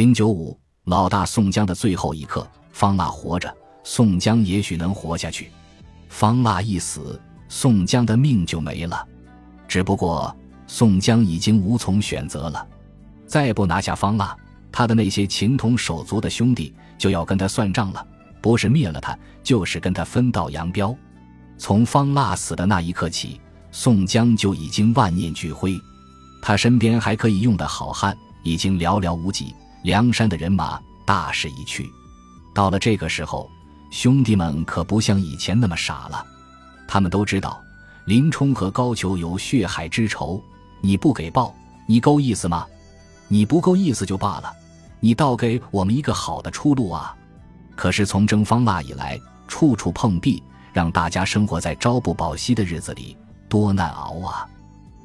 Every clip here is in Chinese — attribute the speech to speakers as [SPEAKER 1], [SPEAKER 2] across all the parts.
[SPEAKER 1] 零九五，老大宋江的最后一刻，方腊活着，宋江也许能活下去。方腊一死，宋江的命就没了。只不过宋江已经无从选择了，再不拿下方腊，他的那些情同手足的兄弟就要跟他算账了，不是灭了他，就是跟他分道扬镳。从方腊死的那一刻起，宋江就已经万念俱灰，他身边还可以用的好汉已经寥寥无几。梁山的人马大势已去，到了这个时候，兄弟们可不像以前那么傻了。他们都知道林冲和高俅有血海之仇，你不给报，你够意思吗？你不够意思就罢了，你倒给我们一个好的出路啊！可是从征方腊以来，处处碰壁，让大家生活在朝不保夕的日子里，多难熬啊！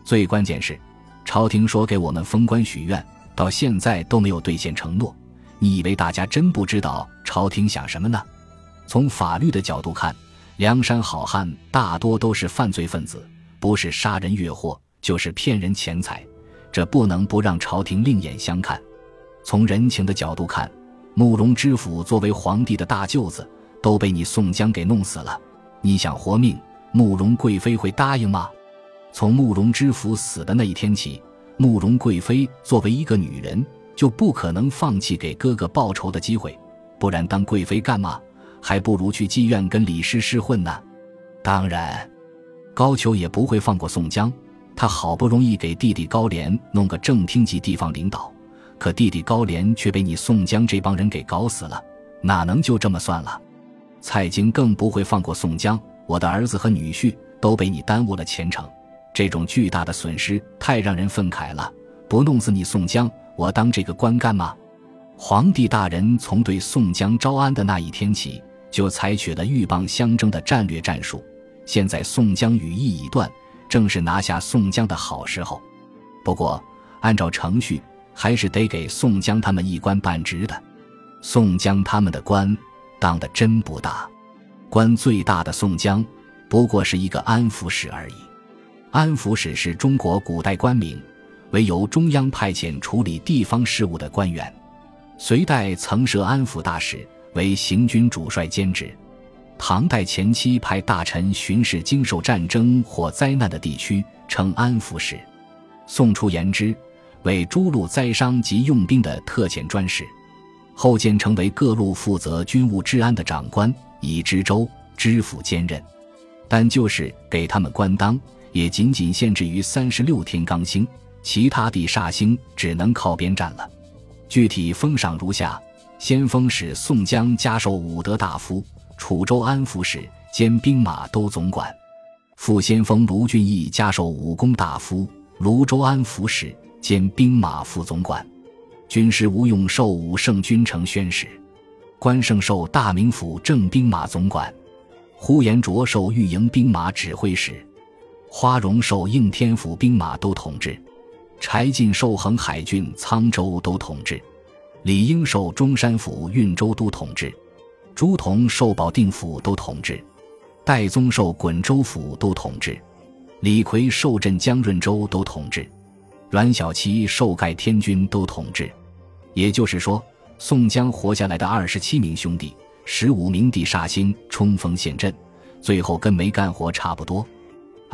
[SPEAKER 1] 最关键是，朝廷说给我们封官许愿。到现在都没有兑现承诺，你以为大家真不知道朝廷想什么呢？从法律的角度看，梁山好汉大多都是犯罪分子，不是杀人越货，就是骗人钱财，这不能不让朝廷另眼相看。从人情的角度看，慕容知府作为皇帝的大舅子，都被你宋江给弄死了，你想活命，慕容贵妃会答应吗？从慕容知府死的那一天起。慕容贵妃作为一个女人，就不可能放弃给哥哥报仇的机会，不然当贵妃干嘛？还不如去妓院跟李师师混呢。当然，高俅也不会放过宋江。他好不容易给弟弟高廉弄个正厅级地方领导，可弟弟高廉却被你宋江这帮人给搞死了，哪能就这么算了？蔡京更不会放过宋江。我的儿子和女婿都被你耽误了前程。这种巨大的损失太让人愤慨了！不弄死你宋江，我当这个官干嘛？皇帝大人从对宋江招安的那一天起，就采取了鹬蚌相争的战略战术。现在宋江羽翼已断，正是拿下宋江的好时候。不过，按照程序，还是得给宋江他们一官半职的。宋江他们的官当的真不大，官最大的宋江，不过是一个安抚使而已。安抚使是中国古代官名，为由中央派遣处理地方事务的官员。隋代曾设安抚大使，为行军主帅兼职。唐代前期派大臣巡视经受战争或灾难的地区，称安抚使。宋初言之，为诸路灾伤及用兵的特遣专使。后渐成为各路负责军务治安的长官，以知州、知府兼任。但就是给他们官当。也仅仅限制于三十六天刚星，其他地煞星只能靠边站了。具体封赏如下：先锋使宋江加授武德大夫，楚州安抚使兼兵马都总管；副先锋卢俊义加授武功大夫，泸州安抚使兼兵马副总管；军师吴用授武圣军城宣使，关胜授大名府正兵马总管；呼延灼授御营兵马指挥使。花荣受应天府兵马都统治，柴进受横海郡沧州都统治，李应受中山府运州都统治，朱仝受保定府都统治，戴宗受滚州府都统治，李逵受镇江润州都统治，阮小七受盖天军都统治。也就是说，宋江活下来的二十七名兄弟，十五名地煞星冲锋陷阵，最后跟没干活差不多。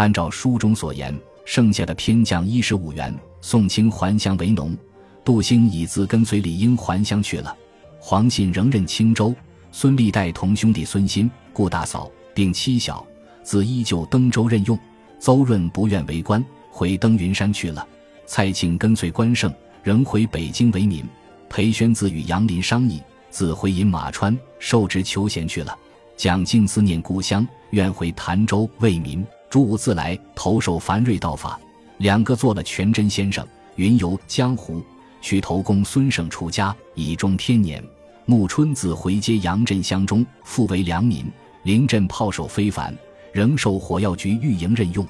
[SPEAKER 1] 按照书中所言，剩下的偏将一十五员，宋清还乡为农，杜兴已自跟随李应还乡去了。黄信仍任青州，孙立带同兄弟孙新、顾大嫂并妻小子依旧登州任用。邹润不愿为官，回登云山去了。蔡庆跟随关胜，仍回北京为民。裴宣自与杨林商议，自回饮马川，受职求贤去了。蒋敬思念故乡，愿回潭州为民。朱武自来投授樊瑞道法，两个做了全真先生。云游江湖，去投公孙胜出家，以终天年。暮春自回接杨振乡中，复为良民。临阵炮手非凡，仍受火药局御营任用。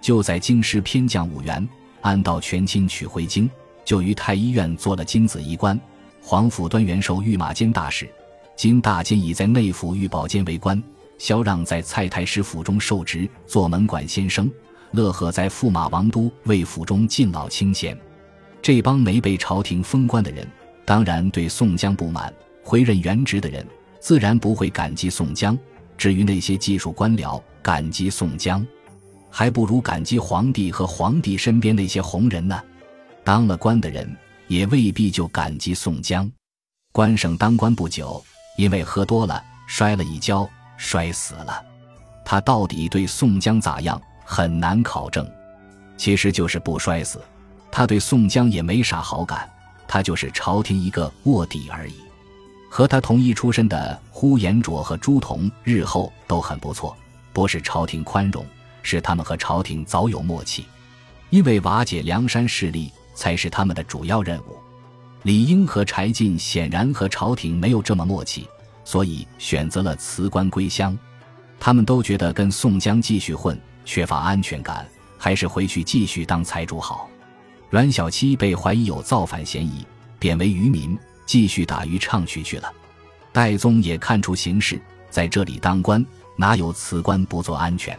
[SPEAKER 1] 就在京师偏将五员，安道全亲取回京，就于太医院做了金子医官。皇甫端元受御马监大使，今大监已在内府御宝监为官。萧让在蔡太师府中受职，做门管先生；乐和在驸马王都尉府中尽老清闲。这帮没被朝廷封官的人，当然，对宋江不满，回任原职的人自然不会感激宋江。至于那些技术官僚感激宋江，还不如感激皇帝和皇帝身边那些红人呢。当了官的人也未必就感激宋江。关胜当官不久，因为喝多了摔了一跤，摔死了。他到底对宋江咋样，很难考证。其实就是不摔死，他对宋江也没啥好感，他就是朝廷一个卧底而已。和他同一出身的呼延灼和朱仝日后都很不错，不是朝廷宽容，是他们和朝廷早有默契。因为瓦解梁山势力才是他们的主要任务。李应和柴进显然和朝廷没有这么默契，所以选择了辞官归乡。他们都觉得跟宋江继续混缺乏安全感，还是回去继续当财主好。阮小七被怀疑有造反嫌疑，贬为渔民。继续打渔唱曲去了，戴宗也看出形势，在这里当官哪有辞官不做安全？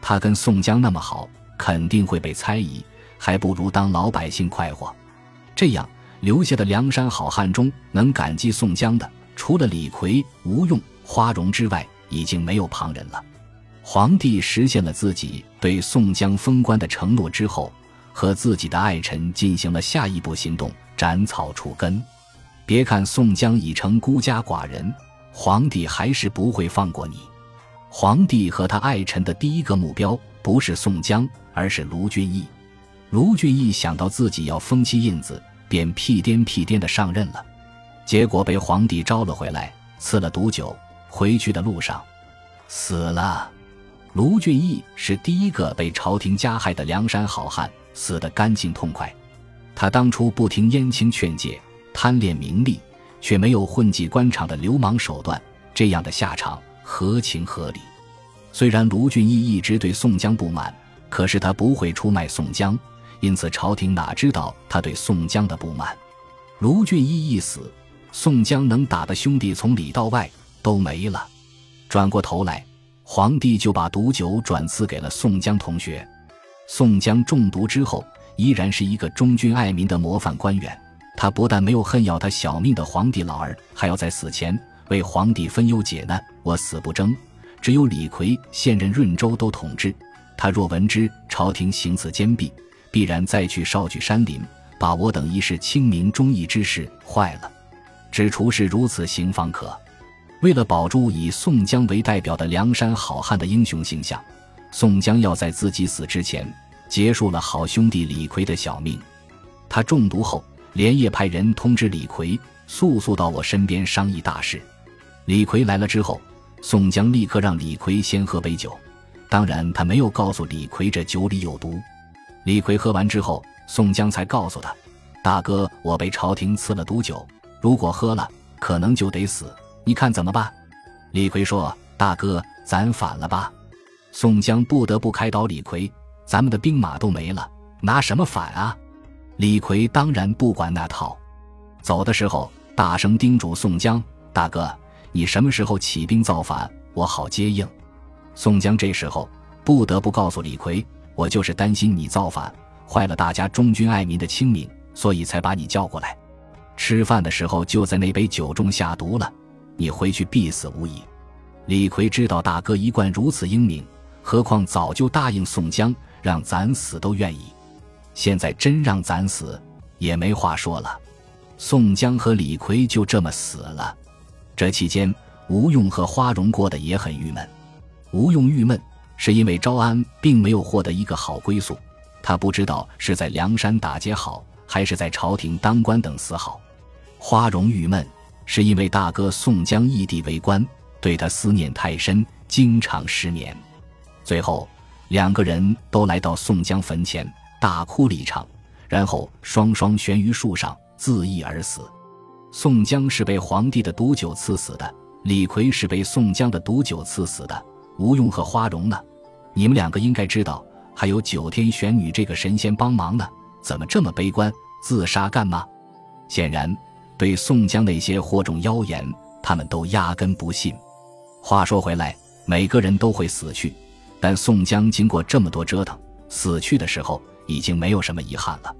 [SPEAKER 1] 他跟宋江那么好，肯定会被猜疑，还不如当老百姓快活。这样留下的梁山好汉中，能感激宋江的，除了李逵、吴用、花荣之外，已经没有旁人了。皇帝实现了自己对宋江封官的承诺之后，和自己的爱臣进行了下一步行动，斩草除根。别看宋江已成孤家寡人，皇帝还是不会放过你。皇帝和他爱臣的第一个目标不是宋江，而是卢俊义。卢俊义想到自己要封妻印子，便屁颠屁颠的上任了，结果被皇帝招了回来，赐了毒酒。回去的路上，死了。卢俊义是第一个被朝廷加害的梁山好汉，死得干净痛快。他当初不听燕青劝诫。贪恋名利，却没有混迹官场的流氓手段，这样的下场合情合理。虽然卢俊义一直对宋江不满，可是他不会出卖宋江，因此朝廷哪知道他对宋江的不满。卢俊义一死，宋江能打的兄弟从里到外都没了。转过头来，皇帝就把毒酒转赐给了宋江同学。宋江中毒之后，依然是一个忠君爱民的模范官员。他不但没有恨要他小命的皇帝老儿，还要在死前为皇帝分忧解难。我死不争，只有李逵现任润州都统治。他若闻知朝廷行此奸弊，必然再去少举山林，把我等一世清明忠义之士坏了。只除是如此行方可。为了保住以宋江为代表的梁山好汉的英雄形象，宋江要在自己死之前结束了好兄弟李逵的小命。他中毒后。连夜派人通知李逵，速速到我身边商议大事。李逵来了之后，宋江立刻让李逵先喝杯酒。当然，他没有告诉李逵这酒里有毒。李逵喝完之后，宋江才告诉他：“大哥，我被朝廷赐了毒酒，如果喝了，可能就得死。你看怎么办？”李逵说：“大哥，咱反了吧。”宋江不得不开导李逵：“咱们的兵马都没了，拿什么反啊？”李逵当然不管那套，走的时候大声叮嘱宋江：“大哥，你什么时候起兵造反，我好接应。”宋江这时候不得不告诉李逵：“我就是担心你造反，坏了大家忠君爱民的清明，所以才把你叫过来。吃饭的时候就在那杯酒中下毒了，你回去必死无疑。”李逵知道大哥一贯如此英明，何况早就答应宋江，让咱死都愿意。现在真让咱死，也没话说了。宋江和李逵就这么死了。这期间，吴用和花荣过得也很郁闷。吴用郁闷，是因为招安并没有获得一个好归宿，他不知道是在梁山打劫好，还是在朝廷当官等死好。花荣郁闷，是因为大哥宋江异地为官，对他思念太深，经常失眠。最后，两个人都来到宋江坟前。大哭了一场，然后双双悬于树上，自缢而死。宋江是被皇帝的毒酒刺死的，李逵是被宋江的毒酒刺死的。吴用和花荣呢？你们两个应该知道，还有九天玄女这个神仙帮忙呢。怎么这么悲观，自杀干嘛？显然，对宋江那些惑众妖言，他们都压根不信。话说回来，每个人都会死去，但宋江经过这么多折腾，死去的时候。已经没有什么遗憾了。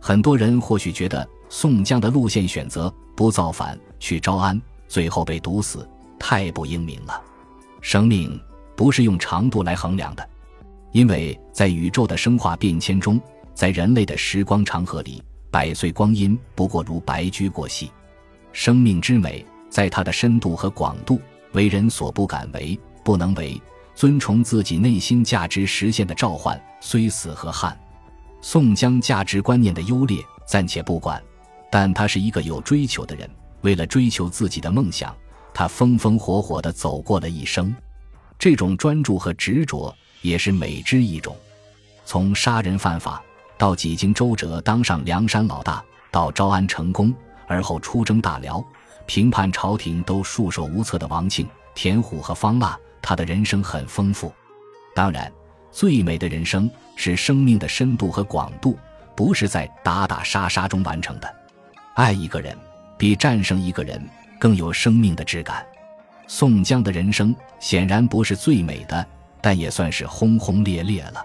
[SPEAKER 1] 很多人或许觉得宋江的路线选择不造反，去招安，最后被毒死，太不英明了。生命不是用长度来衡量的，因为在宇宙的生化变迁中，在人类的时光长河里，百岁光阴不过如白驹过隙。生命之美，在它的深度和广度，为人所不敢为、不能为。遵从自己内心价值实现的召唤，虽死何憾。宋江价值观念的优劣暂且不管，但他是一个有追求的人。为了追求自己的梦想，他风风火火地走过了一生。这种专注和执着也是美之一种。从杀人犯法，到几经周折当上梁山老大，到招安成功，而后出征大辽，平叛朝廷都束手无策的王庆、田虎和方腊。他的人生很丰富，当然，最美的人生是生命的深度和广度，不是在打打杀杀中完成的。爱一个人，比战胜一个人更有生命的质感。宋江的人生显然不是最美的，但也算是轰轰烈烈了。